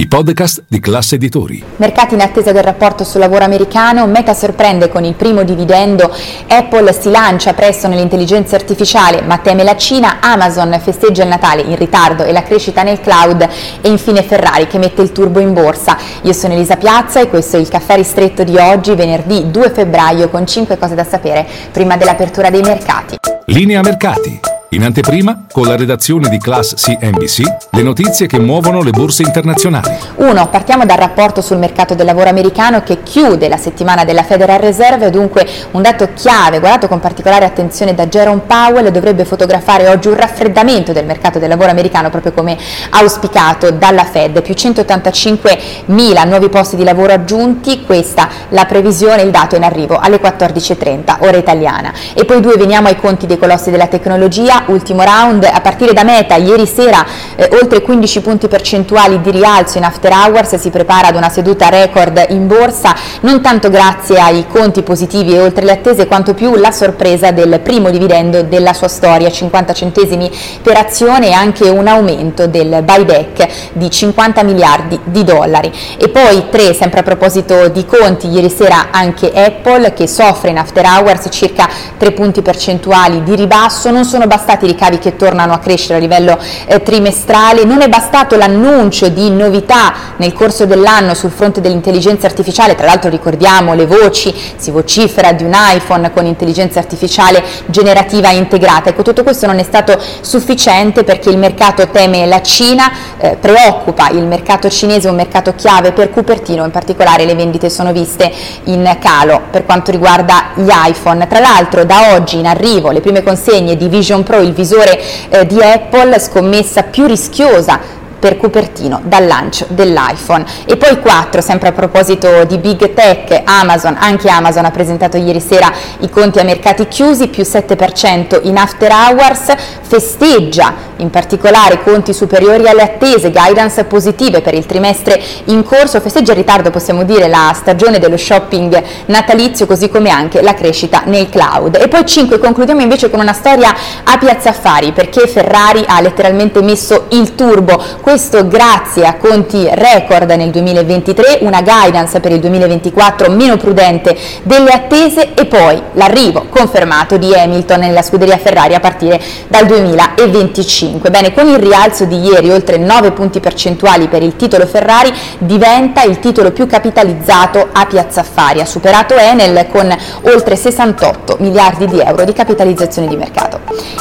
i podcast di classe editori. Mercati in attesa del rapporto sul lavoro americano, Meta sorprende con il primo dividendo, Apple si lancia presto nell'intelligenza artificiale ma teme la Cina, Amazon festeggia il Natale in ritardo e la crescita nel cloud e infine Ferrari che mette il turbo in borsa. Io sono Elisa Piazza e questo è il caffè ristretto di oggi, venerdì 2 febbraio con 5 cose da sapere prima dell'apertura dei mercati. Linea mercati. In anteprima, con la redazione di Class CNBC, le notizie che muovono le borse internazionali. 1. Partiamo dal rapporto sul mercato del lavoro americano che chiude la settimana della Federal Reserve, dunque un dato chiave, guardato con particolare attenzione da Jerome Powell, dovrebbe fotografare oggi un raffreddamento del mercato del lavoro americano proprio come auspicato dalla Fed, più 185 mila nuovi posti di lavoro aggiunti, questa la previsione, il dato in arrivo alle 14.30 ora italiana. E poi due, veniamo ai conti dei colossi della tecnologia, ultimo round, a partire da Meta, ieri sera eh, oltre 15 punti percentuali di rialzo in after hours, si prepara ad una seduta record in borsa, non tanto grazie ai conti positivi e oltre le attese, quanto più la sorpresa del primo dividendo della sua storia, 50 centesimi per azione e anche un aumento del buyback di 50 miliardi di dollari. E poi tre, sempre a proposito di conti, ieri sera anche Apple che soffre in after hours circa 3 punti percentuali di ribasso, non sono bastati i ricavi che tornano a crescere a livello eh, trimestrale, non è bastato l'annuncio di novità nel corso dell'anno sul fronte dell'intelligenza artificiale, tra l'altro ricordiamo le voci, si vocifera di un iPhone con intelligenza artificiale generativa integrata, ecco tutto questo non è stato sufficiente perché il mercato teme la Cina, eh, preoccupa il mercato cinese, un mercato chiave per Cupertino, in particolare le vendite sono viste in calo per quanto riguarda gli iPhone, tra l'altro da oggi in arrivo le prime consegne di Vision Pro, il visore eh, di Apple, scommessa più rischiosa per Cupertino dal lancio dell'iPhone. E poi 4, sempre a proposito di Big Tech, Amazon, anche Amazon ha presentato ieri sera i conti a mercati chiusi, più 7% in after hours, festeggia in particolare conti superiori alle attese, guidance positive per il trimestre in corso, festeggia in ritardo possiamo dire la stagione dello shopping natalizio così come anche la crescita nel cloud. E poi 5, concludiamo invece con una storia a Piazza Affari perché Ferrari ha letteralmente messo il turbo, questo grazie a conti record nel 2023, una guidance per il 2024 meno prudente delle attese e poi l'arrivo confermato di Hamilton nella scuderia Ferrari a partire dal 2025. Bene, con il rialzo di ieri oltre 9 punti percentuali per il titolo Ferrari diventa il titolo più capitalizzato a Piazza Affari, ha superato Enel con oltre 68 miliardi di euro di capitalizzazione di mercato.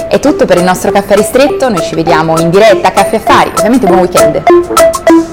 È tutto per il nostro caffè ristretto, noi ci vediamo in diretta a Caffè Affari, ovviamente buon weekend.